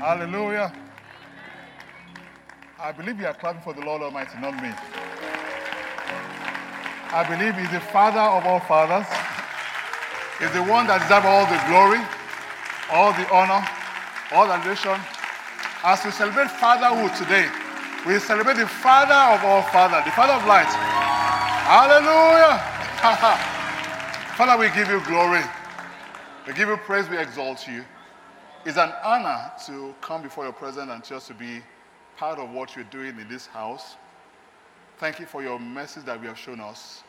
Hallelujah. I believe you are clapping for the Lord Almighty, not me. I believe He's the Father of all fathers. He's the one that deserves all the glory, all the honor, all the adoration. As we celebrate fatherhood today, we celebrate the Father of all fathers, the Father of light. Hallelujah. Father, we give you glory. We give you praise, we exalt you. It's an honor to come before your presence and just to be part of what you're doing in this house. Thank you for your message that we have shown us.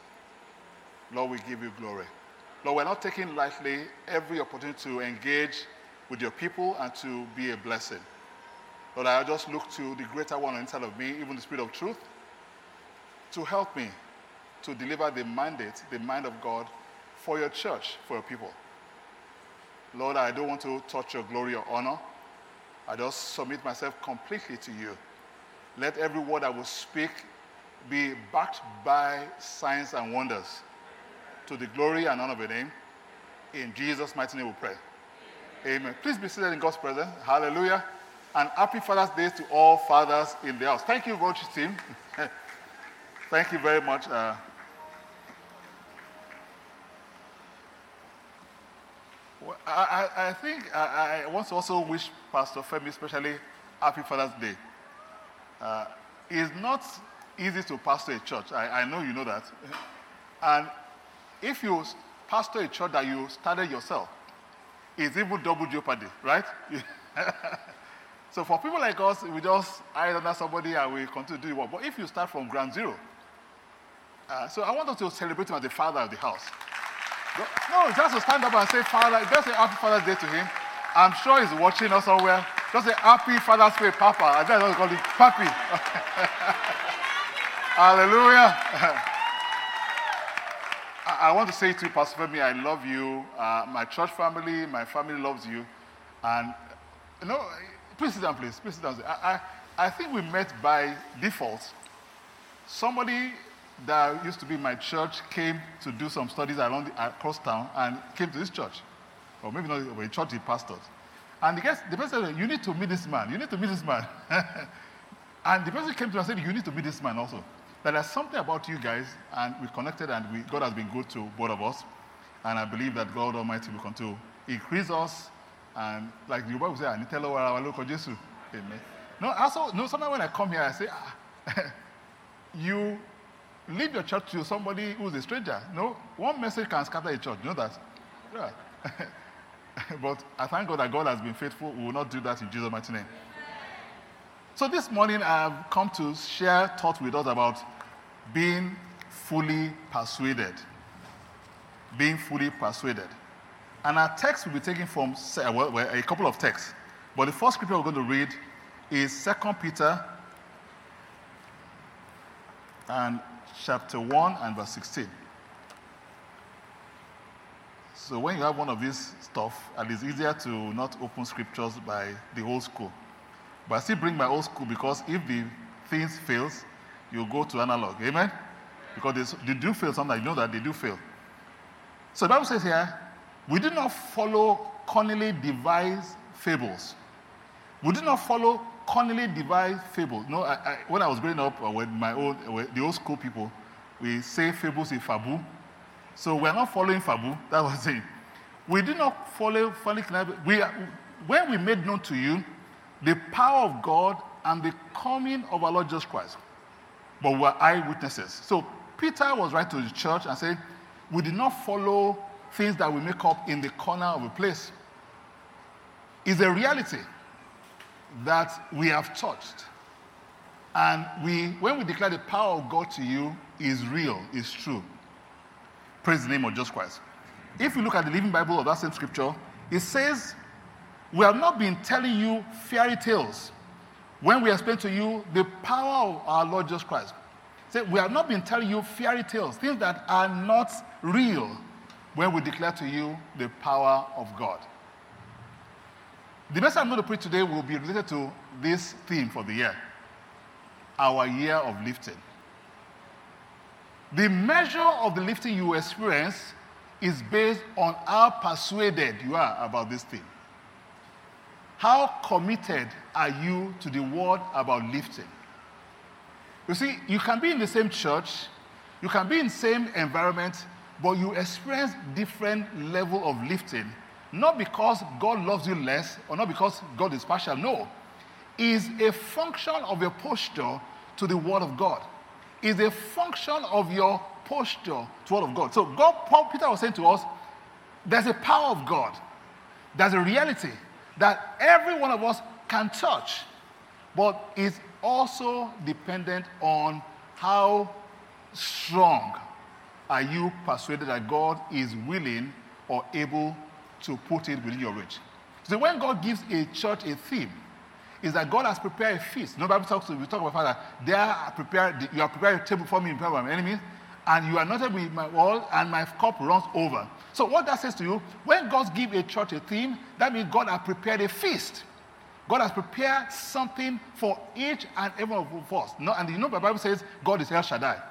Lord, we give you glory. Lord, we're not taking lightly every opportunity to engage with your people and to be a blessing. Lord, I just look to the greater one inside of me, even the Spirit of truth, to help me to deliver the mandate, the mind of God for your church, for your people. Lord, I don't want to touch your glory or honor. I just submit myself completely to you. Let every word I will speak be backed by signs and wonders to the glory and honor of your name. In Jesus' mighty name we pray. Amen. Please be seated in God's presence. Hallelujah. And happy Father's Day to all fathers in the house. Thank you, Roach team. Thank you very much. Uh, Well, I, I, think I, I want to also wish Pastor Femi, especially Happy Father's Day. Uh, it's not easy to pastor a church. I, I know you know that. And if you pastor a church that you started yourself, it's even double jeopardy, right? so for people like us, we just hire under somebody and we continue to do work. But if you start from ground zero, uh, so I want us to celebrate him as the father of the house. No, just to stand up and say, Father, just say Happy Father's Day to him. I'm sure he's watching us somewhere. Just say Happy Father's Day, Papa. I I call him Papi. Hallelujah. I, I want to say to you, Pastor Femi, I love you. Uh, my church family, my family loves you. And, you know, please sit down, please. Please sit down. I, I, I think we met by default. Somebody that used to be my church came to do some studies around the, across town and came to this church. Or maybe not a church he pastored. And the, guy, the person said, You need to meet this man. You need to meet this man. and the person came to me and said, You need to meet this man also. That there's something about you guys, and we connected, and we, God has been good to both of us. And I believe that God Almighty will continue to increase us. And like the Bible says, I need to tell our local Jesus. Amen. No, also, no, sometimes when I come here, I say, ah, You leave your church to somebody who's a stranger. No, one message can scatter a church. You know that? Yeah. but I thank God that God has been faithful. We will not do that in Jesus' mighty name. So this morning I've come to share thoughts with us about being fully persuaded. Being fully persuaded. And our text will be taken from uh, well, a couple of texts. But the first scripture we're going to read is 2 Peter and chapter 1 and verse 16. So when you have one of these stuff, and it's easier to not open scriptures by the old school. But I still bring my old school because if the things fails, you go to analog. Amen? Because they, do fail sometimes. You know that they do fail. So the Bible says here, we do not follow cunningly devised fables. We do not follow cunningly devised fables. No, I, I, when I was growing up uh, with my old, uh, the old school people, we say fables in fabu. So we're not following fabu. That was it. We did not follow funny we When we made known to you the power of God and the coming of our Lord Jesus Christ, but we are eyewitnesses. So Peter was right to the church and said, we did not follow things that we make up in the corner of a place. It's a reality that we have touched. And we, when we declare the power of God to you is real, is true. Praise the name of Jesus Christ. If you look at the Living Bible of that same scripture, it says, We have not been telling you fairy tales when we explain to you the power of our Lord Jesus Christ. Say, we have not been telling you fairy tales, things that are not real, when we declare to you the power of God. The message I'm going to preach today will be related to this theme for the year our year of lifting. The measure of the lifting you experience is based on how persuaded you are about this thing. How committed are you to the word about lifting? You see, you can be in the same church, you can be in the same environment, but you experience different level of lifting. Not because God loves you less or not because God is partial. No. Is a function of your posture to the word of God. Is a function of your posture to the word of God. So God, Paul, Peter was saying to us, there's a power of God. There's a reality that every one of us can touch, but is also dependent on how strong are you persuaded that God is willing or able to put it within your reach? So when God gives a church a theme, is that God has prepared a feast. No Bible talks to we talk about Father. There are prepared, you are prepared a table for me in front of my enemies, and you are not with my wall, and my cup runs over. So what that says to you, when God gives a church a theme, that means God has prepared a feast. God has prepared something for each and every one of us. No, and you know the Bible says God is El Shaddai.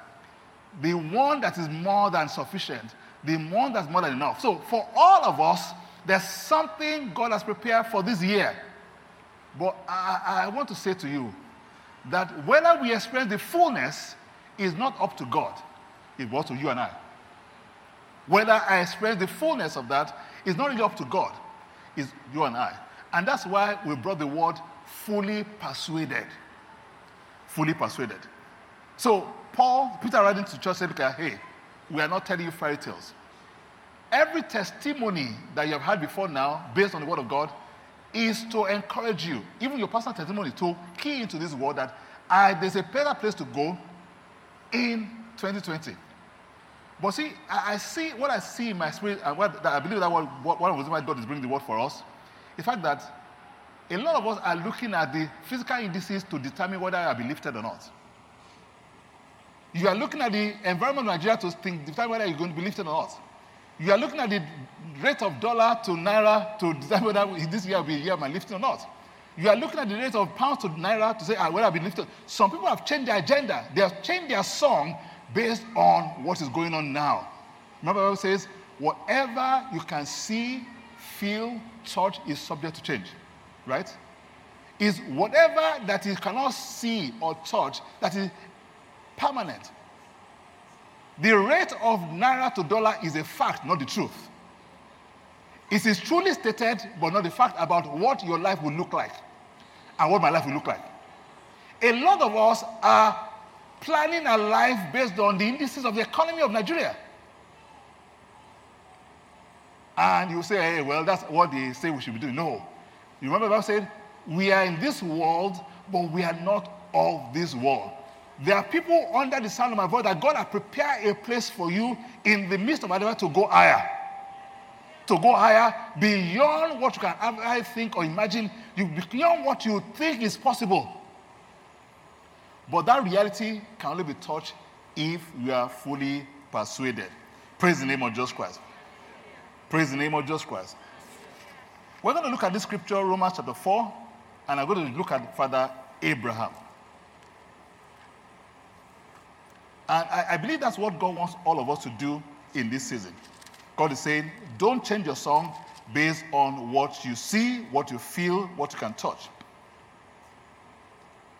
The one that is more than sufficient, the one that's more than enough. So for all of us, there's something God has prepared for this year. But I, I want to say to you that whether we experience the fullness is not up to God, it was to you and I. Whether I experience the fullness of that is not really up to God, it's you and I. And that's why we brought the word fully persuaded. Fully persuaded. So, Paul, Peter writing to church said, hey, we are not telling you fairy tales. Every testimony that you have had before now, based on the word of God, is to encourage you, even your personal testimony, to key into this word that I, there's a better place to go in 2020. But see, I, I see what I see in my spirit, and what, I believe that what, what, one of the reasons why God is bringing the word for us the fact that a lot of us are looking at the physical indices to determine whether I'll be lifted or not. You are looking at the environment of Nigeria to think, determine whether you're going to be lifted or not. You are looking at the rate of dollar to naira to decide whether this year will be a year of my lifting or not. You are looking at the rate of pounds to naira to say, ah, whether I'll be lifted. Some people have changed their agenda. They have changed their song based on what is going on now. Remember, Bible says, whatever you can see, feel, touch is subject to change, right? Is whatever that you cannot see or touch that is permanent. The rate of naira to dollar is a fact, not the truth. It is truly stated, but not the fact about what your life will look like and what my life will look like. A lot of us are planning our life based on the indices of the economy of Nigeria. And you say, hey, well, that's what they say we should be doing. No. You remember Bible said, we are in this world, but we are not of this world. There are people under the sound of my voice that God has prepared a place for you in the midst of Adama to go higher. To go higher beyond what you can ever think or imagine, you beyond what you think is possible. But that reality can only be touched if you are fully persuaded. Praise the name of Jesus Christ. Praise the name of Jesus Christ. We're going to look at this scripture, Romans chapter 4, and I'm going to look at Father Abraham. And I, I, believe that's what God wants all of us to do in this season. God is saying, don't change your song based on what you see, what you feel, what you can touch.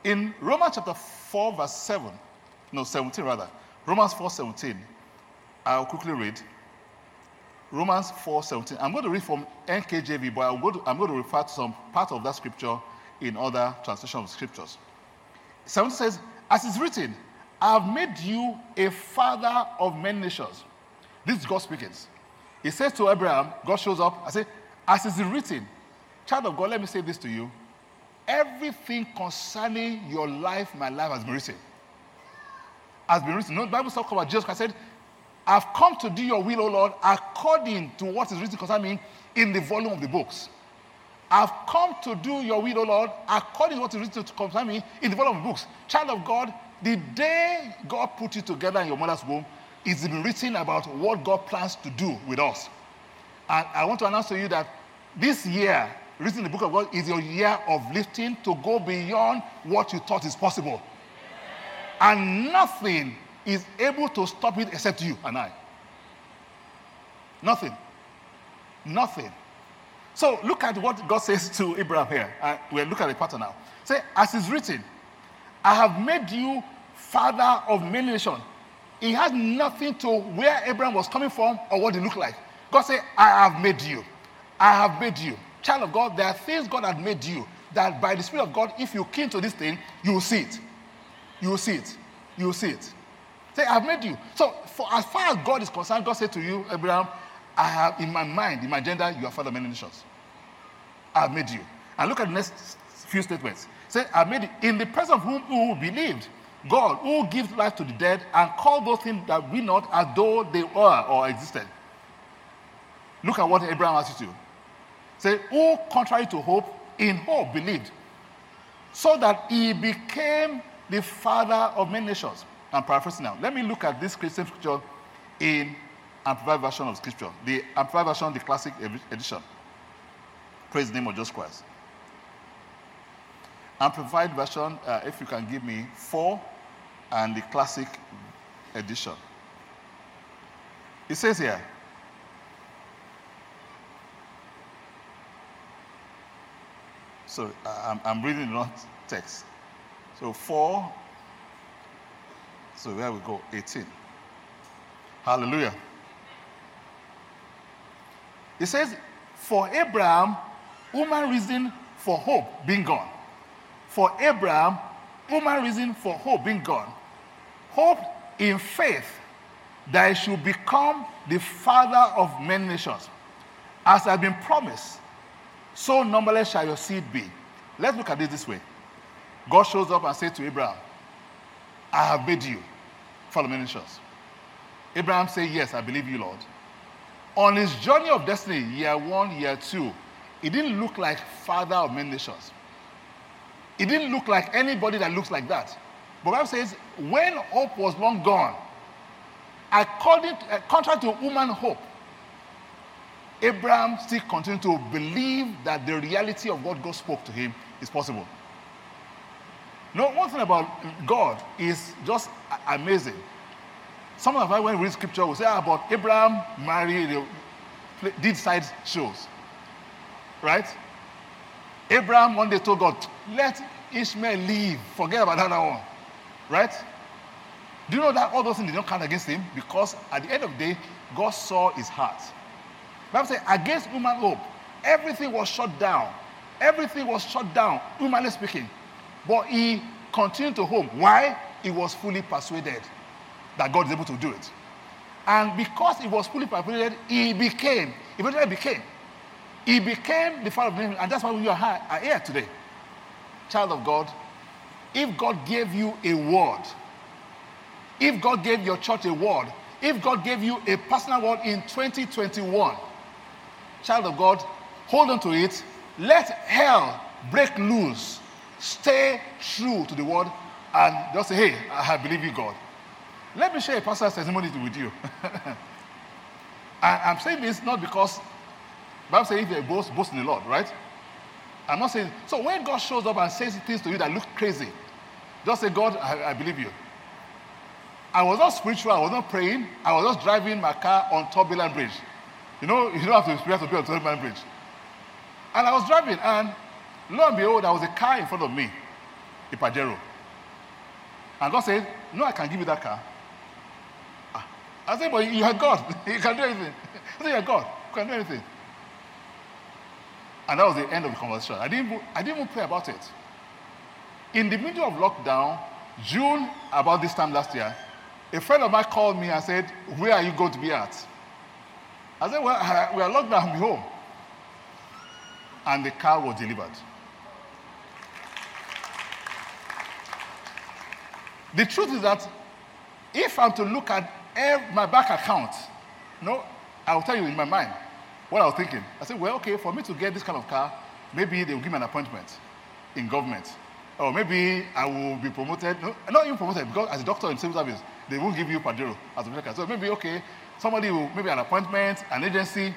In Romans chapter 4, verse 7, no, 17 rather, Romans 4 17, I'll quickly read. Romans 4 17. I'm going to read from NKJV, but I'm going to, I'm going to refer to some part of that scripture in other translations of scriptures. 17 says, As is written, I have made you a father of many nations. This is God speaking. He says to Abraham, God shows up, I say, As is written, child of God, let me say this to you. Everything concerning your life, my life, has been written. Has been written. No, the Bible talks about Jesus Christ said, I've come to do your will, O Lord, according to what is written concerning me in the volume of the books. I've come to do your will, O Lord, according to what is written to concern me in the volume of books. Child of God, the day God put you together in your mother's womb, it's been written about what God plans to do with us. And I want to announce to you that this year, written in the book of God, is your year of lifting to go beyond what you thought is possible. And nothing is able to stop it except you and I. Nothing. Nothing. So look at what God says to Abraham here. Uh, we'll look at the pattern now. Say, as is written, I have made you father of many nations. It has nothing to where Abraham was coming from or what he looked like. God said, I have made you. I have made you. Child of God, there are things God has made you that by the Spirit of God, if you came to this thing, you will see it. You will see it. You will see it. Say, I've made you. So, for as far as God is concerned, God said to you, Abraham, I have in my mind, in my agenda, you are father of many nations. I have made you. And look at the next few statements. Say, I made it in the presence of whom who believed. God, who gives life to the dead and call those things that we not as though they were or existed. Look at what Abraham asked you. Say, who contrary to hope, in hope believed, so that he became the father of many nations. I'm paraphrasing now. Let me look at this Christian scripture in Amplified version of scripture. The Amplified version, the classic edition. Praise the name of Jesus Christ. Amplified version, uh, if you can give me four, and the classic edition. It says here, So uh, I'm, I'm reading the not text. So four. So there we go, 18. Hallelujah. It says, For Abraham, human reason for hope being gone. For Abraham, human reason for hope being gone. Hope in faith that he should become the father of many nations. As has been promised, so numberless shall your seed be. Let's look at it this way. God shows up and says to Abraham, I have made you father of many nations. Abraham said, Yes, I believe you, Lord. On his journey of destiny, year one, year two, he didn't look like father of many nations. He didn't look like anybody that looks like that. But Bible says, when hope was long gone, according uh, contrary to human hope, Abraham still continued to believe that the reality of what God spoke to him is possible. No, one thing about God is just amazing. Some of us, when we read scripture, will say ah, about Abraham married, did side shows. Right? Abraham one day told God, let Ishmael leave. Forget about that one. Right? Do you know that all those things did not count against him? Because at the end of the day, God saw his heart. Bible says, against human hope, everything was shut down. Everything was shut down, humanly speaking. But he continued to hope. Why? He was fully persuaded that God is able to do it. And because he was fully persuaded, he became, eventually became. He became the father of many, and that's why we are here today. Child of God, if God gave you a word, if God gave your church a word, if God gave you a personal word in 2021, child of God, hold on to it. Let hell break loose. Stay true to the word and just say, hey, I believe you, God. Let me share a personal testimony with you. I'm saying this not because Bible says if you boast, boast in the Lord, right? I'm not saying so when God shows up and says things to you that look crazy, just say, God, I, I believe you. I was not spiritual, I was not praying, I was just driving my car on Turbulent Bridge. You know, you don't have to experience to be on Turbulent Bridge. And I was driving, and lo and behold, there was a car in front of me, a Pajero. And God said, No, I can give you that car. Ah, I said, but you are God. you can do anything. I said, you're God. You can do anything. And that was the end of the conversation. I didn't, I didn't even pray about it. In the middle of lockdown, June, about this time last year, a friend of mine called me and said, Where are you going to be at? I said, Well, we are locked down, I'm home. And the car was delivered. The truth is that if I'm to look at my bank account, no, I'll tell you in my mind what I was thinking. I said, well, okay, for me to get this kind of car, maybe they will give me an appointment in government. Or maybe I will be promoted, no, not even promoted, because as a doctor in civil service, they won't give you Pajero as a medical. So maybe, okay, somebody will, maybe an appointment, an agency.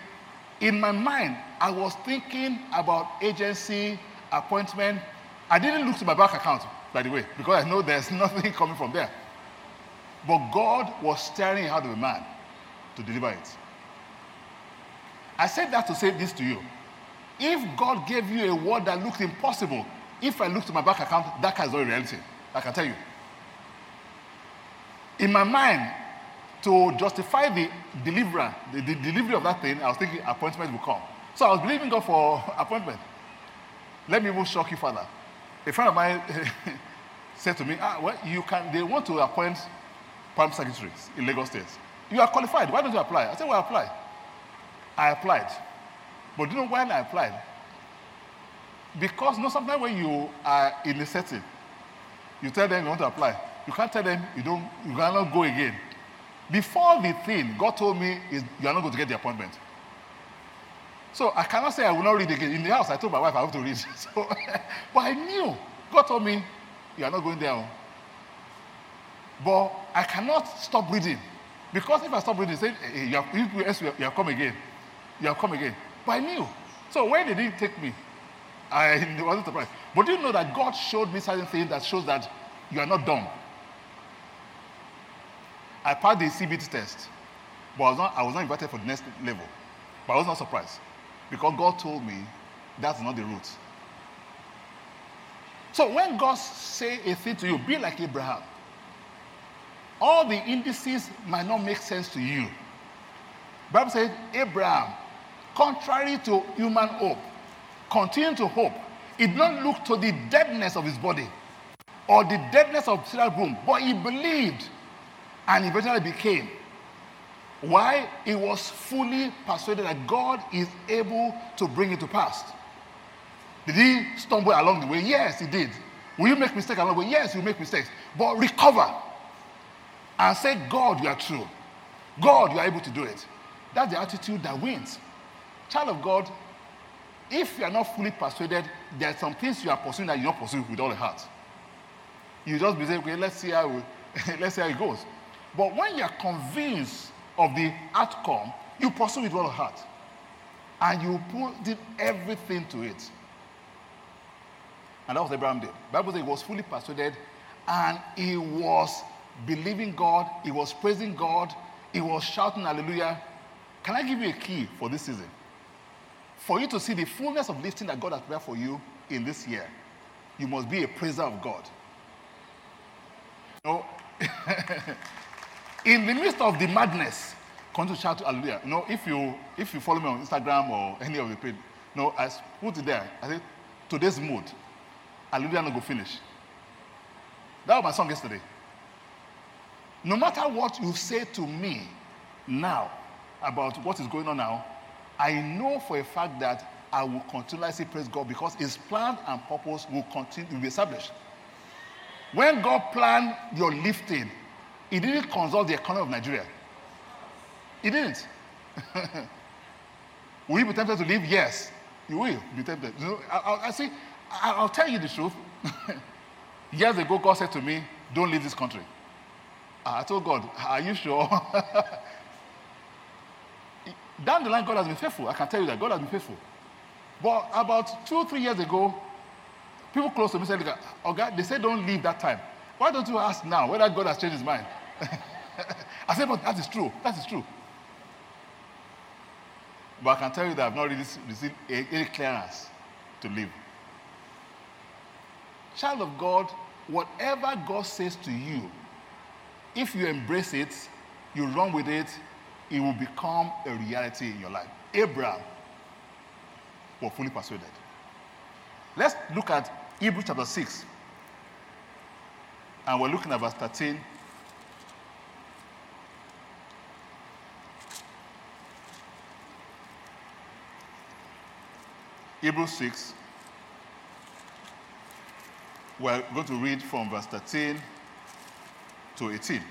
In my mind, I was thinking about agency, appointment. I didn't look to my bank account, by the way, because I know there's nothing coming from there. But God was staring out of a man to deliver it. I said that to say this to you. If God gave you a word that looked impossible, if I look to my bank account, that is not reality. I can tell you. In my mind, to justify the deliverer, the, the delivery of that thing, I was thinking appointment will come. So I was believing God for appointment. Let me even shock you further. A friend of mine said to me, ah, well, you can, they want to appoint palm secretaries in Lagos State. You are qualified. Why don't you apply? I said, well, I apply. I applied. But you know when I applied? Because you know, sometimes when you are in a setting, you tell them you want to apply. You can't tell them you don't, you cannot go again. Before the thing, God told me is you are not going to get the appointment. So I cannot say I will not read again. In the house, I told my wife I have to read. So, but I knew. God told me, you are not going there. But I cannot stop reading. Because if I stop reading, say, hey, you, have, you have come again. You have come again. But I knew. So where they didn't take me, I wasn't surprised. But do you know that God showed me certain things that shows that you are not dumb? I passed the CBT test, but I was, not, I was not invited for the next level. But I was not surprised because God told me that's not the route. So when God say a thing to you, be like Abraham. All the indices might not make sense to you. Bible says Abraham, contrary to human hope, continued to hope. He did not look to the deadness of his body or the deadness of Sarah's womb, but he believed and eventually became. Why? He was fully persuaded that God is able to bring it to pass. Did he stumble along the way? Yes, he did. Will you make mistakes along the way? Yes, you make mistakes. But recover and say, God, you are true. God, you are able to do it. That's the attitude that wins. Child of God, if you are not fully persuaded, there are some things you are pursuing that you not pursue with all the heart. You just be saying, okay, let's see how, let's see how it goes. But when you are convinced of the outcome, you pursue with all the heart. And you put everything to it. And that was Abraham did. Bible says he was fully persuaded and he was believing God, he was praising God, he was shouting hallelujah. Can I give you a key for this season? For you to see the fullness of lifting that God has prepared for you in this year, you must be a praiser of God. You know, in the midst of the madness, continue to shout hallelujah. You know, if you if you follow me on Instagram or any of the page, you know, I put it there. I said, today's mood, hallelujah no go finish. That was my song yesterday. No matter what you say to me now about what is going on now, I know for a fact that I will continuously praise God because His plan and purpose will continue to be established. When God planned your lifting, He didn't consult the economy of Nigeria. He didn't. will you be tempted to leave? Yes, you will be tempted. You know, I, I, I see. I, I'll tell you the truth. Years ago, God said to me, "Don't leave this country." I told God, Are you sure? Down the line, God has been faithful. I can tell you that God has been faithful. But about two, three years ago, people close to me said, Oh God, they said don't leave that time. Why don't you ask now whether God has changed his mind? I said, But that is true. That is true. But I can tell you that I've not really received any clearance to leave. Child of God, whatever God says to you, if you embrace it, you run with it, it will become a reality in your life. Abraham was fully persuaded. Let's look at Hebrews chapter 6. And we're looking at verse 13. Hebrews 6. We're going to read from verse 13 to 18.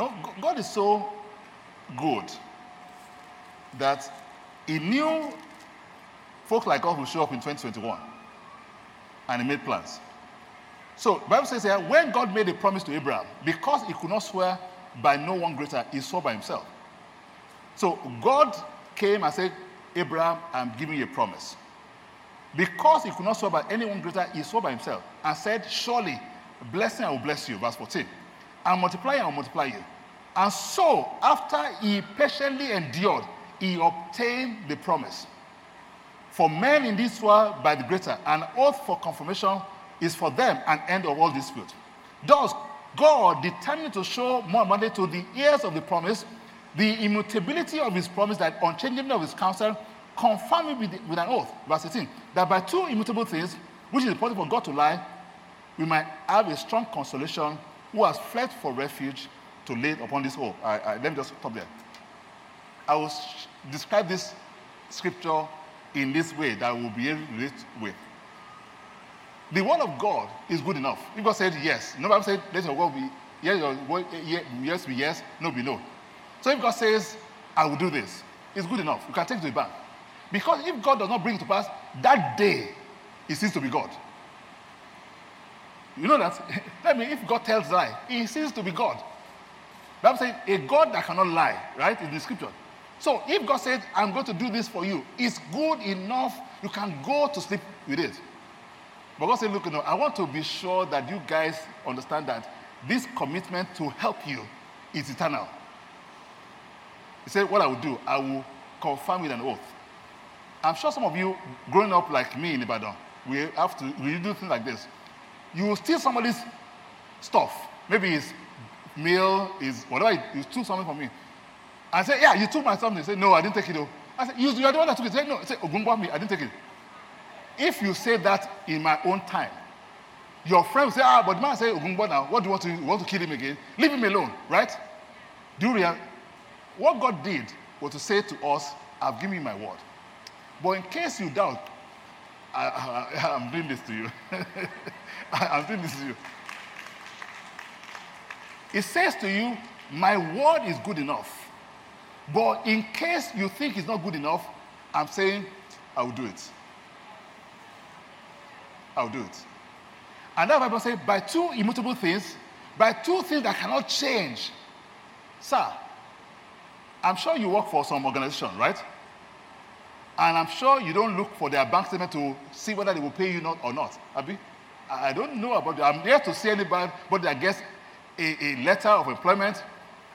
No, God is so good that He knew folks like us will show up in 2021. And he made plans. So Bible says here, when God made a promise to Abraham, because he could not swear by no one greater, he swore by himself. So God came and said, Abraham, I'm giving you a promise. Because he could not swear by anyone greater, he swore by himself and said, Surely, blessing I will bless you. Verse 14. And multiply and multiply you. And so, after he patiently endured, he obtained the promise. For men in this world by the greater, an oath for confirmation is for them an end of all dispute. Thus, God determined to show more abundantly to the heirs of the promise the immutability of his promise, that unchangeability of his counsel, confirming with, with an oath. Verse 18. That by two immutable things, which is possible for God to lie, we might have a strong consolation who has fled for refuge to lay upon this oath. I, I, let me just stop there. I will sh- describe this scripture in this way that will be able to relate with. The word of God is good enough. If God said yes, nobody said, let your word be yes, your word, eh, yes be yes, no be no. So if God says, I will do this, it's good enough. You can take it to the bank. Because if God does not bring it to pass, that day it ceases to be God. You know that? Let me, if God tells lie, he ceases to be God. Bible says a God that cannot lie, right? In the scripture. So if God says, I'm going to do this for you, it's good enough, you can go to sleep with it. But God said, Look, you know, I want to be sure that you guys understand that this commitment to help you is eternal. He said, What I will do, I will confirm with an oath. I'm sure some of you growing up like me in Ibadan, we have to we do things like this. You will steal somebody's stuff. Maybe it's meal, is whatever, you steal something from me. I say, Yeah, you took my something. Say, No, I didn't take it though. I said, You, are the one that took it. Say, No, say, Ogungwa me, I didn't take it. If you say that in my own time, your friend will say, Ah, but the man say Ogungwa now, what do you want to you want to kill him again? Leave him alone, right? You realize? What God did was to say to us, I've given you my word. But in case you doubt, I, am doing this to you. I, am doing this to you. It says to you, My word is good enough. But in case you think it's not good enough, I'm saying, I will do it. I'll do it. And that Bible says, by two immutable things, by two things that cannot change. Sir, I'm sure you work for some organization, right? And I'm sure you don't look for their bank statement to see whether they will pay you not or not. Abi? I don't know about that. I'm here to see anybody but that gets a, a, letter of employment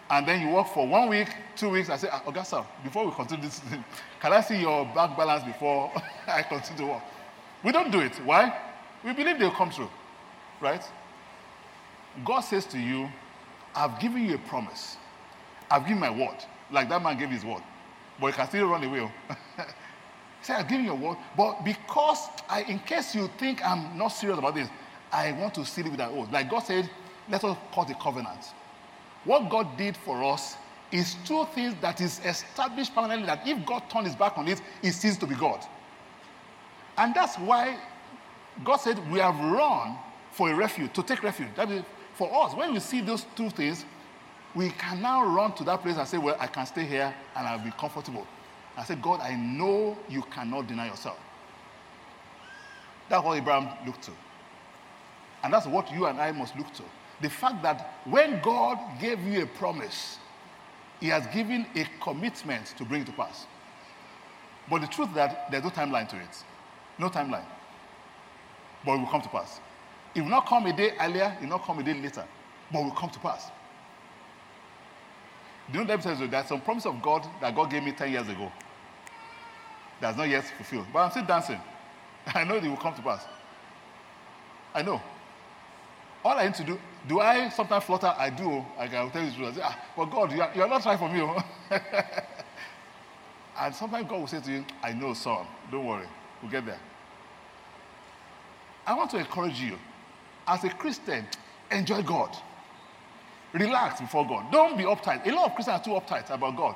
and then you work for one week, two weeks. I say, ah, Augusta, before we continue this, can I see your bank balance before I continue to work? We don't do it. Why? We believe they'll come true, right? God says to you, I've given you a promise. I've given my word, like that man gave his word. But you can still run away. Say, I've given you a word, but because I, in case you think I'm not serious about this, I want to seal it with an oath. Like God said, let us cut the covenant. What God did for us is two things that is established permanently that if God turns his back on it, it ceases to be God. And that's why God said we have run for a refuge, to take refuge. That is, for us, when we see those two things, we can now run to that place and say, Well, I can stay here and I'll be comfortable. I said, God, I know you cannot deny yourself. That's what Abraham looked to. And that's what you and I must look to. The fact that when God gave you a promise, He has given a commitment to bring it to pass. But the truth is that there's no timeline to it. No timeline. But it will come to pass. It will not come a day earlier, it will not come a day later, but it will come to pass. Do you know that there's some promise of God that God gave me 10 years ago that's not yet fulfilled. But I'm still dancing. I know it will come to pass. I know. All I need to do, do I sometimes flutter? I do. I can tell you the truth. I say, ah, but God, you are, you are not trying for me. Oh. and sometimes God will say to you, I know, son. Don't worry. We'll get there. I want to encourage you. As a Christian, enjoy God. Relax before God. Don't be uptight. A lot of Christians are too uptight about God.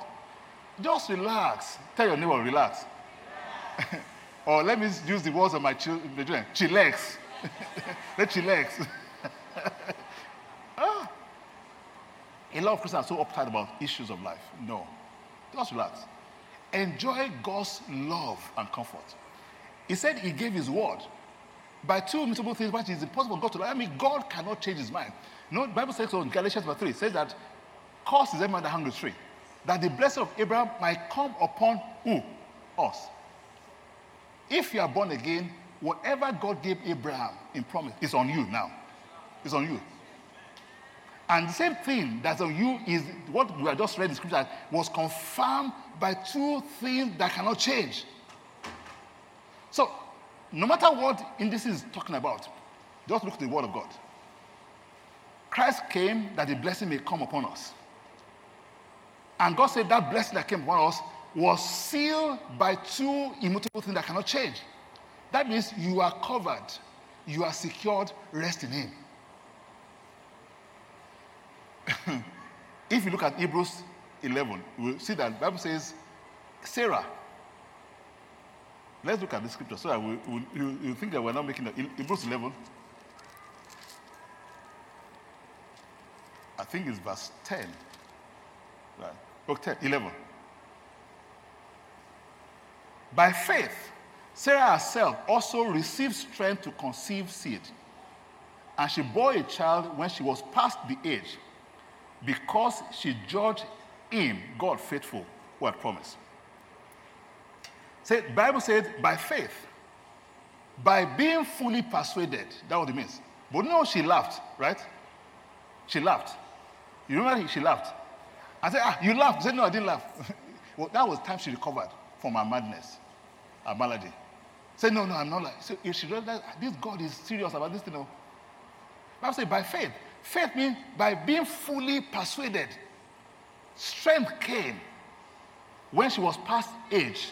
Just relax. Tell your neighbor, relax. or let me use the words of my children chillax. let chillax. ah. A lot of Christians are so uptight about issues of life. No. Just relax. Enjoy God's love and comfort. He said he gave his word. By two immutable things, which is impossible for God to lie. I mean, God cannot change his mind. You know, Bible says so in Galatians 3, it says that cause is every man that hungry tree. That the blessing of Abraham might come upon who? Us. If you are born again, whatever God gave Abraham in promise is on you now. It's on you. And the same thing that's on you is what we have just read in scripture was confirmed by two things that cannot change. So, no matter what in this is talking about, just look at the word of God. Christ came that the blessing may come upon us. And God said that blessing that came upon us was sealed by two immutable things that cannot change. That means you are covered, you are secured, rest in Him. if you look at Hebrews 11, we'll see that the Bible says Sarah. Let's look at the scripture so that we, we, you, you think that we're not making that. Hebrews 11, I think it's verse 10. Right. 10, 11. By faith, Sarah herself also received strength to conceive seed. And she bore a child when she was past the age, because she judged him, God faithful, who had promised. Say, Bible says, by faith, by being fully persuaded. That's what it means. But no, she laughed, right? She laughed. You remember she laughed? I said, ah, you laughed. She said, no, I didn't laugh. well, that was time she recovered from her madness, malady. Said, no, no, I'm not like. So she realized this God is serious about this you know. Bible said, by faith. Faith means by being fully persuaded. Strength came when she was past age.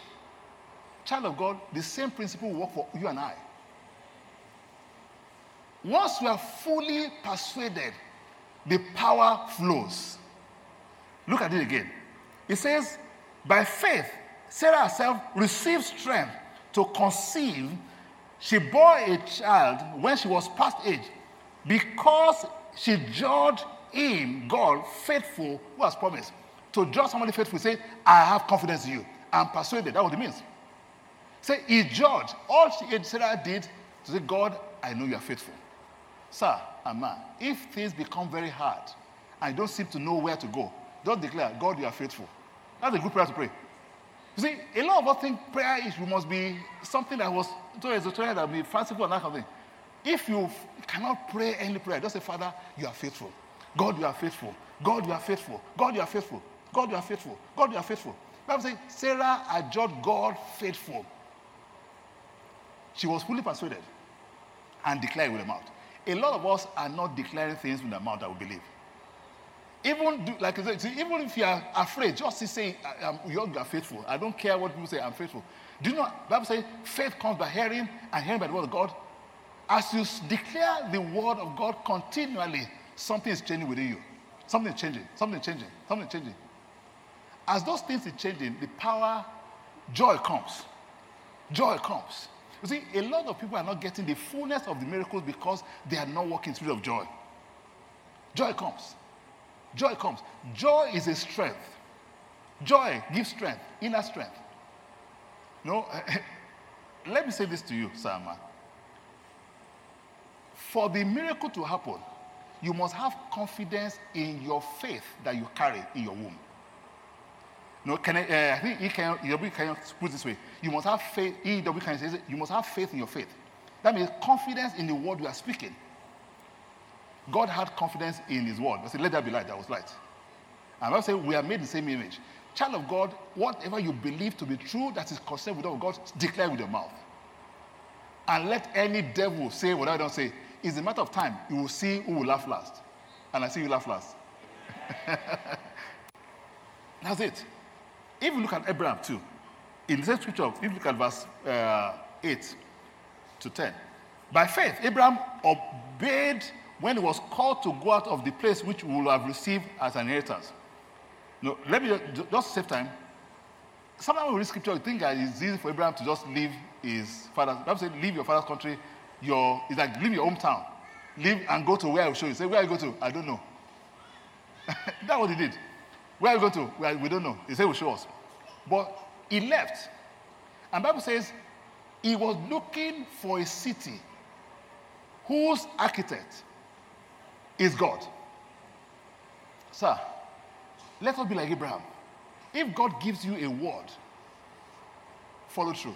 Child of God, the same principle will work for you and I. Once we are fully persuaded, the power flows. Look at it again. It says, by faith, Sarah herself received strength to conceive. She bore a child when she was past age because she judged him, God, faithful, who has promised. To judge somebody faithful, say, I have confidence in you. I'm persuaded. That's what it means. Say, he judged. All she, Sarah did to say, God, I know you are faithful. Sir and man, if things become very hard and you don't seem to know where to go, don't declare, God, you are faithful. That's a good prayer to pray. You see, a lot of us think prayer is, must be something that was so esoteric that be fanciful and that kind of thing. If you cannot pray any prayer, just say, Father, you are faithful. God, you are faithful. God, you are faithful. God, you are faithful. God, you are faithful. God, you are faithful. Bible says Sarah adjured God faithful. She was fully persuaded and declared with her mouth. A lot of us are not declaring things with the mouth that we believe. Even do, like I said, see, even if you are afraid, just say, "You are faithful." I don't care what people say. I'm faithful. Do you know? Bible says faith comes by hearing, and hearing by the word of God. As you declare the word of God continually, something is changing within you. Something is changing. Something is changing. Something is changing. As those things are changing, the power, joy comes. Joy comes. You see, a lot of people are not getting the fullness of the miracles because they are not walking spirit of joy. Joy comes. Joy comes. Joy is a strength. Joy gives strength, inner strength. No, let me say this to you, Sama. For the miracle to happen, you must have confidence in your faith that you carry in your womb. No, can I, uh, I think he can, E.W. Kenyon put this way. You must have faith, E.W. Kenyon say you must have faith in your faith. That means confidence in the word you are speaking. God had confidence in his word. I said, let there be light. That was light. And I say we are made the same image. Child of God, whatever you believe to be true that is concerned with God, declare with your mouth. And let any devil say what I don't say. It's a matter of time. You will see who will laugh last. And I see you laugh last. That's it. If you look at Abraham too, in the same scripture, if you look at verse uh, 8 to 10, by faith, Abraham obeyed when he was called to go out of the place which we will have received as an inheritance. No, let me just, save time. Sometimes we read scripture, you think that it's easy for Abraham to just leave his father's. Bible says, leave your father's country. Your, it's like leave your hometown. Leave and go to where I will show you. Say, where you go to? I don't know. That's what he did. Where are you going to? We don't know. He said, will show us. But he left. And Bible says, He was looking for a city whose architect is God. Sir, let us be like Abraham. If God gives you a word, follow through.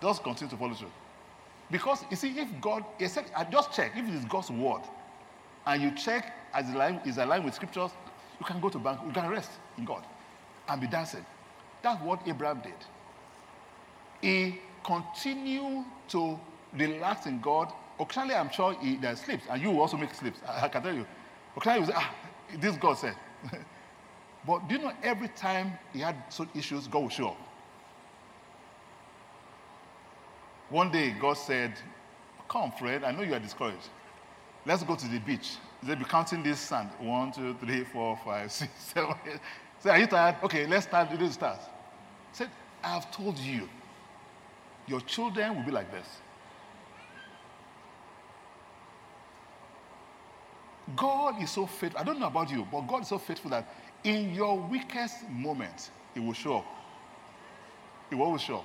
Just continue to follow through. Because you see, if God, I just check if it is God's word, and you check as is aligned with scriptures, you can go to bank, you can rest in God and be dancing. That's what Abraham did. He continued to relax in God. Occasionally, I'm sure he there sleeps, and you also make slips. I, I can tell you. Occasionally, you say, ah, this God said. but do you know every time he had such issues, God will show up. One day, God said, Come, Fred, I know you are discouraged. Let's go to the beach. He said, Be counting this sand. One, two, three, four, five, six, seven. Say, Are you tired? Okay, let's start. The start. Said, I have told you, your children will be like this. God is so faithful. I don't know about you, but God is so faithful that in your weakest moment, He will show up. He will always show up.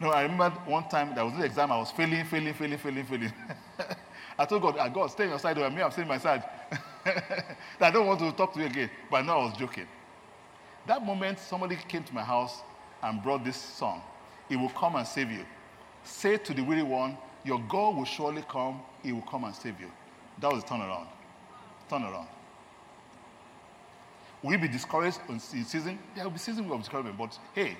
No, I remember one time there was an exam I was failing, failing, failing, failing, failing. I told God, ah, God, stay on your side. Me, I'm staying my side. I don't want to talk to you again. But now I was joking. That moment, somebody came to my house and brought this song. He will come and save you. Say to the weary one, Your God will surely come. He will come and save you. That was a turnaround. Turnaround. Will you be discouraged in season? There will be seasons of discouragement, but hey,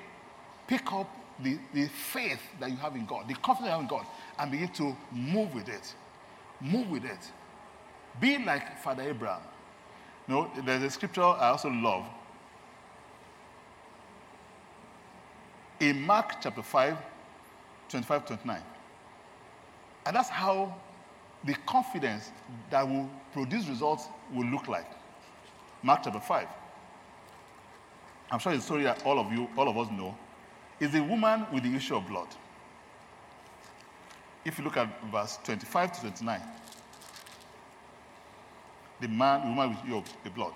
pick up the, the faith that you have in God, the confidence you have in God, and begin to move with it. Move with it. Be like Father Abraham. Know, there's a scripture I also love. In Mark chapter 5, 25 29. And that's how the confidence that will produce results will look like. Mark chapter 5. I'm sure a story that all of you, all of us know is the woman with the issue of blood. If you look at verse 25 to 29, the man, the woman with the blood.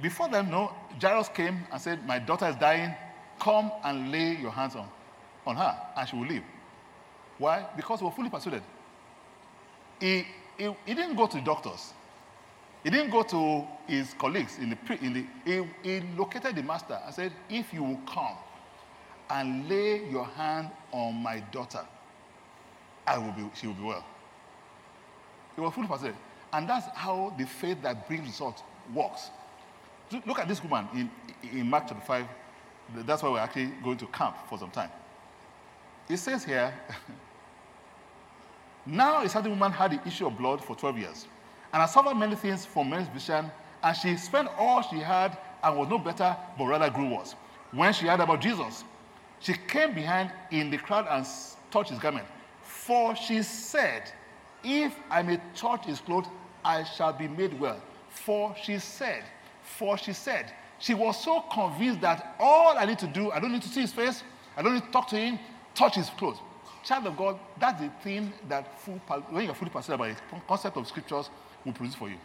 Before them, no, Jairus came and said, My daughter is dying. Come and lay your hands on, on her, and she will live. Why? Because we were fully persuaded. He, he, he didn't go to doctors. He didn't go to his colleagues in the, in the he, he located the master and said, if you will come and lay your hand on my daughter, I will be, she will be well. He was fully persuaded. And that's how the faith that brings results works. Look at this woman in, in Mark chapter 5. That's why we're actually going to camp for some time. It says here, now a certain woman had the issue of blood for 12 years. And I suffered many things from menstruation, and she spent all she had and was no better, but rather grew worse. When she heard about Jesus, she came behind in the crowd and touched his garment. For she said, If I may touch his clothes, I shall be made well. For she said, For she said, she was so convinced that all I need to do, I don't need to see his face, I don't need to talk to him, touch his clothes. Child of God, that's the thing that full, when you're fully persuaded by the concept of scriptures, will produce for you.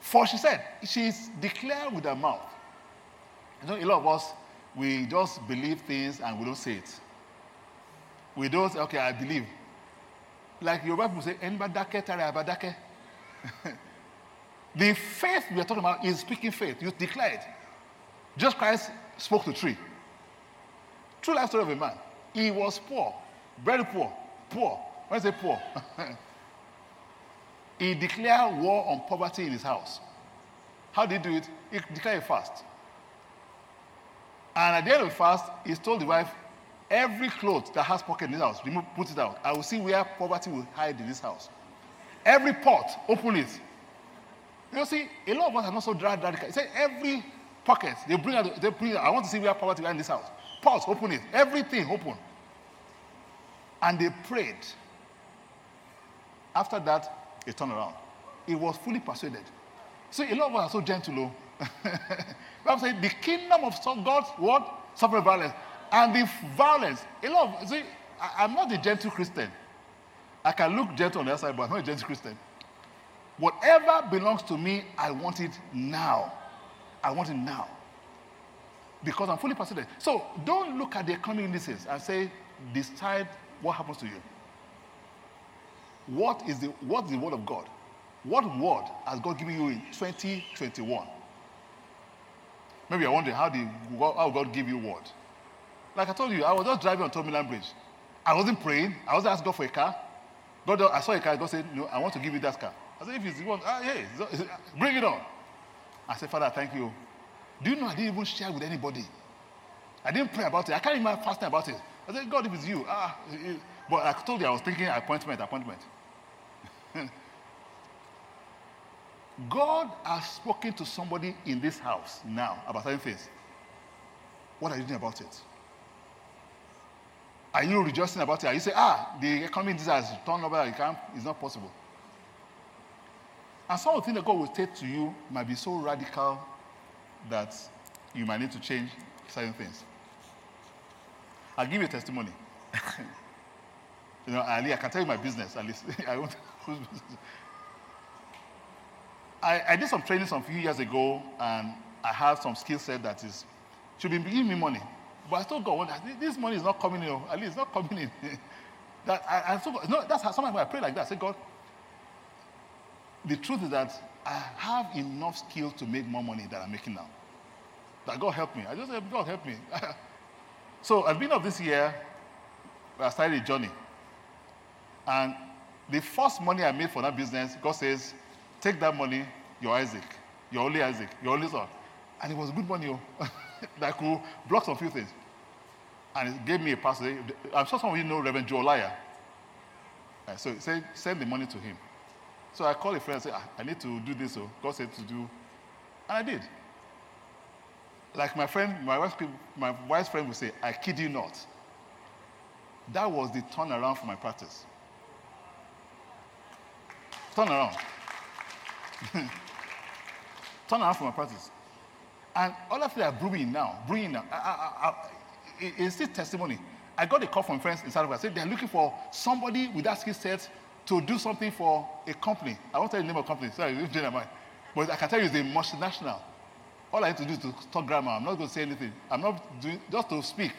For she said, she's declared with her mouth. You know, a lot of us, we just believe things and we don't say it. We don't say, okay, I believe. Like your wife will say, The faith we are talking about is speaking faith. You declare it. Just Christ spoke to tree. True life story of a man. He was poor, very poor, poor. When I say poor, He declared war on poverty in his house. How did he do it? He declared a fast. And at the end of the fast, he told the wife, every cloth that has pocket in this house, remove, put it out. I will see where poverty will hide in this house. Every pot, open it. You see, a lot of us are not so dry, radical. He said every pocket, they bring out, they bring out, I want to see where poverty will hide in this house. Pots, open it. Everything, open. And they prayed. After that, a turnaround. He was fully persuaded. So a lot of us are so gentle. Bible says the kingdom of God's what? Suffer violence. And the violence, a lot of, see, I, am not a gentle Christian. I can look gentle on the outside, but I'm not a gentle Christian. Whatever belongs to me, I want it now. I want it now. because I'm fully persuaded. So don't look at the economic indices and say, decide what happens to you. What is the what is the word of God? What word has God given you in 2021? Maybe you're wondering how did how God give you word? Like I told you, I was just driving on Third Mainland Bridge. I wasn't praying. I wasn't asking God for a car. God, I saw a car. God said, "No, I want to give you that car." I said, "If it's the one, ah, hey, bring it on." I said, "Father, thank you." Do you know I didn't even share with anybody? I didn't pray about it. I can't even fast about it. I said, God, if it's you, ah. But I told you I was thinking appointment, appointment. God has spoken to somebody in this house now about certain things. What are you doing about it? Are you rejoicing about it? Are you saying, ah, the economy has turned over, it can't, it's not possible? And some of the things that God will say to you might be so radical that you might need to change certain things. I'll give you a testimony. you know, Ali, I can tell you my business at least. I won't. I, I did some training some few years ago, and I have some skill set that is should be giving me money. But I still go, this money is not coming in. Oh. At least it's not coming in. that I, I still, no, that's how sometimes I pray like that. I say, God, the truth is that I have enough skill to make more money than I'm making now. That God help me. I just said, God help me. So at the beginning of this year, I started a journey. And the first money I made for that business, God says, take that money, your Isaac, your only Isaac, your only son. And it was good money oh. that could block some few things. And it gave me a pastor. I'm sure some of you know Reverend Joe Laya. So he said, send the money to him. So I called a friend and said, ah, I need to do this. So oh. God said to do. And I did. Like my friend, my wife's, my wife's friend would say, I kid you not. That was the turnaround for my practice. Turn around. Turn around for my practice. And all of that are brewing now, brewing now. I, I, I, it's still testimony. I got a call from friends in South Africa. Said they're looking for somebody with that skill set to do something for a company. I won't tell you the name of the company. Sorry, it's my mind. But I can tell you it's a multinational. All I need to do is to talk grammar. I'm not going to say anything. I'm not doing just to speak.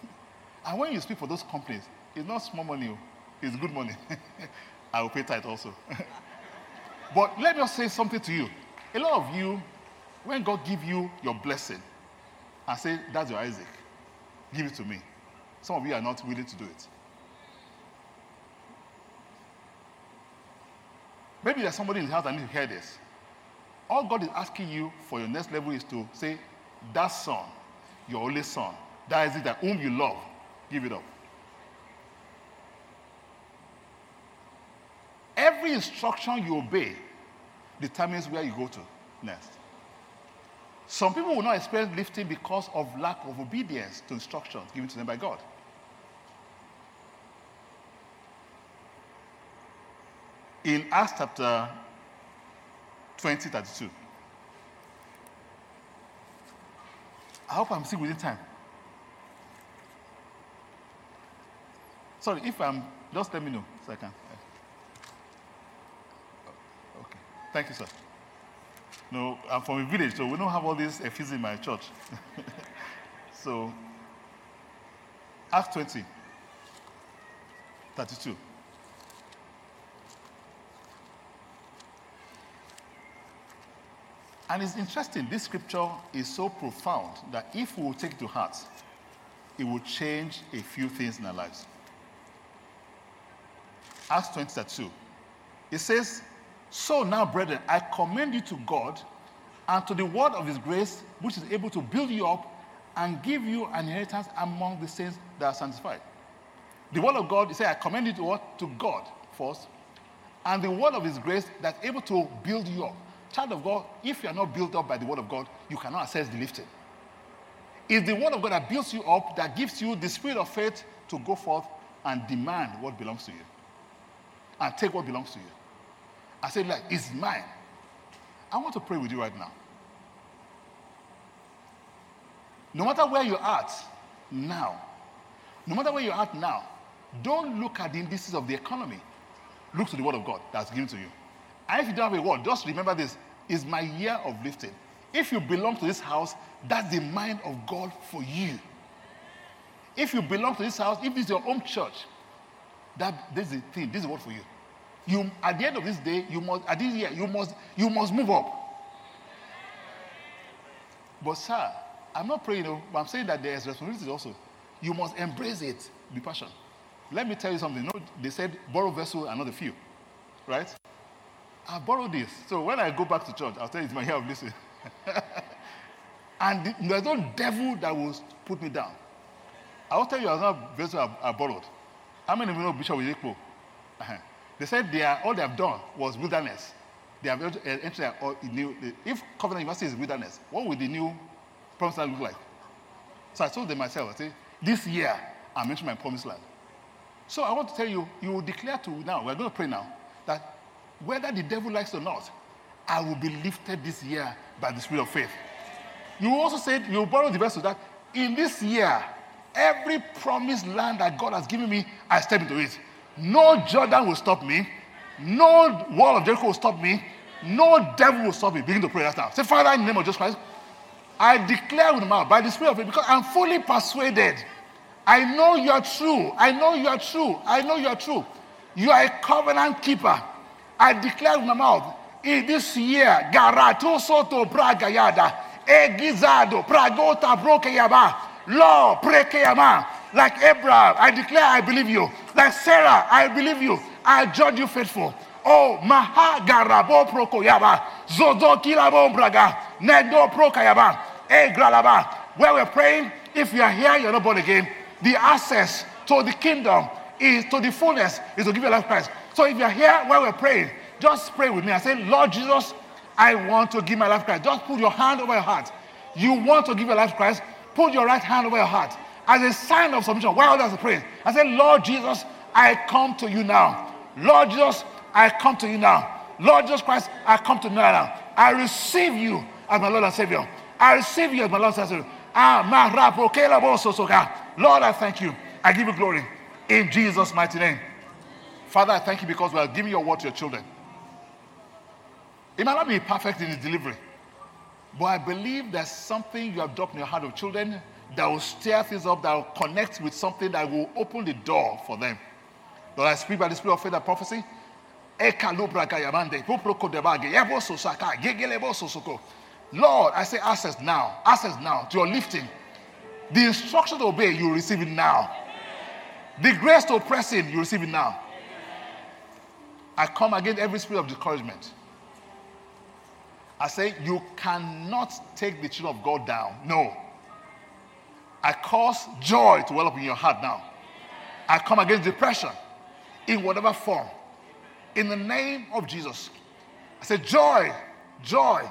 and when you speak for those companies, it's not small money. Oh. It's good money. I will pay tight also. but let me just say something to you. A lot of you, when God give you your blessing, and say, that's your Isaac, give it to me. Some of you are not willing to do it. Maybe there's somebody in the house that needs to hear this. All God is asking you for your next level is to say, that son, your only son, that is it that whom you love, give it up. Every instruction you obey determines where you go to next. Some people will not experience lifting because of lack of obedience to instructions given to them by God. In Acts chapter 20, 32. I hope I'm still within time. Sorry, if I'm, just let me know so I can. Okay. Thank you, sir. No, I'm from a village, so we don't have all these fees in my church. so, Acts 20, 32. And it's interesting, this scripture is so profound that if we will take it to heart, it will change a few things in our lives. Acts 22. It says, So now, brethren, I commend you to God and to the word of his grace, which is able to build you up and give you an inheritance among the saints that are sanctified. The word of God, he said, I commend you to what? To God first. And the word of his grace that's able to build you up. Child of God, if you are not built up by the word of God, you cannot access the lifting. It's the word of God that builds you up, that gives you the spirit of faith to go forth and demand what belongs to you. And take what belongs to you. I said, like, it's mine. I want to pray with you right now. No matter where you're at now, no matter where you're at now, don't look at the indices of the economy. Look to the word of God that's given to you. And if you don't have a word, just remember this is my year of lifting. If you belong to this house, That's the mind of God for you. If you belong to this house, if this is your home church, that this is the thing, this is what for you. You at the end of this day, you must at this year, you must you must move up. But sir, I'm not praying, know, but I'm saying that there's responsibility also. You must embrace it, be passion. Let me tell you something. You know, they said borrow vessel and not a few. Right? I borrowed this. So when I go back to church, I'll tell you it's my year of listening. and there's no devil that will put me down. I will tell you another vessel I, I borrowed. How many of you know Bishop Oyedepo? Uh-huh. They said they are, all they have done was wilderness. They have entered all new. If Covenant University is wilderness, what would the new promised land look like? So I told them myself, I said, this year I'm entering my promised land. So I want to tell you, you will declare to now, we're going to pray now, that whether the devil likes or not, I will be lifted this year by the spirit of faith. You also said, you borrow the verse that, in this year, every promised land that God has given me, I step into it. No Jordan will stop me. No wall of Jericho will stop me. No devil will stop me. Begin to pray right now. Say, Father, in the name of Jesus Christ, I declare with my mouth by the Spirit of faith because I'm fully persuaded. I know you are true. I know you are true. I know you are true. You are a covenant keeper. I declare with my mouth in this year, Garato Soto Bragayada, Egizado, Pragota Brokeyaba, Law Prekeyama, like Abraham, I declare I believe you. Like Sarah, I believe you. I judge you faithful. Oh, Mahagarabo Prokoyaba, Zozo Kilabo Braga, Nedo Prokayaba, Egralaba. Where we're praying, if you are here, you're not born again. The access to the kingdom is to the fullness is to give your life Christ. So if you're here while we're praying, just pray with me I say, Lord Jesus, I want to give my life to Christ. Just put your hand over your heart. You want to give your life to Christ, put your right hand over your heart as a sign of submission while others are praying. I say, Lord Jesus, I come to you now. Lord Jesus, I come to you now. Lord Jesus Christ, I come to you now. I receive you as my Lord and Savior. I receive you as my Lord and Savior. Ah, Lord, I thank you. I give you glory in Jesus' mighty name. Father, I thank you because we are giving your word to your children. It might not be perfect in its delivery, but I believe there's something you have dropped in your heart of children that will stir things up, that will connect with something that will open the door for them. Lord, I speak by the spirit of faith and prophecy. Lord, I say access now, access now to your lifting. The instruction to obey, you receive it now. The grace to press in, you receive it now. I come against every spirit of discouragement. I say, you cannot take the children of God down. No. I cause joy to well up in your heart now. I come against depression in whatever form. In the name of Jesus. I say, joy, joy,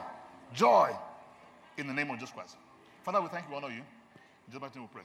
joy in the name of Jesus Christ. Father, we thank you, honor you. In Jesus' name we pray.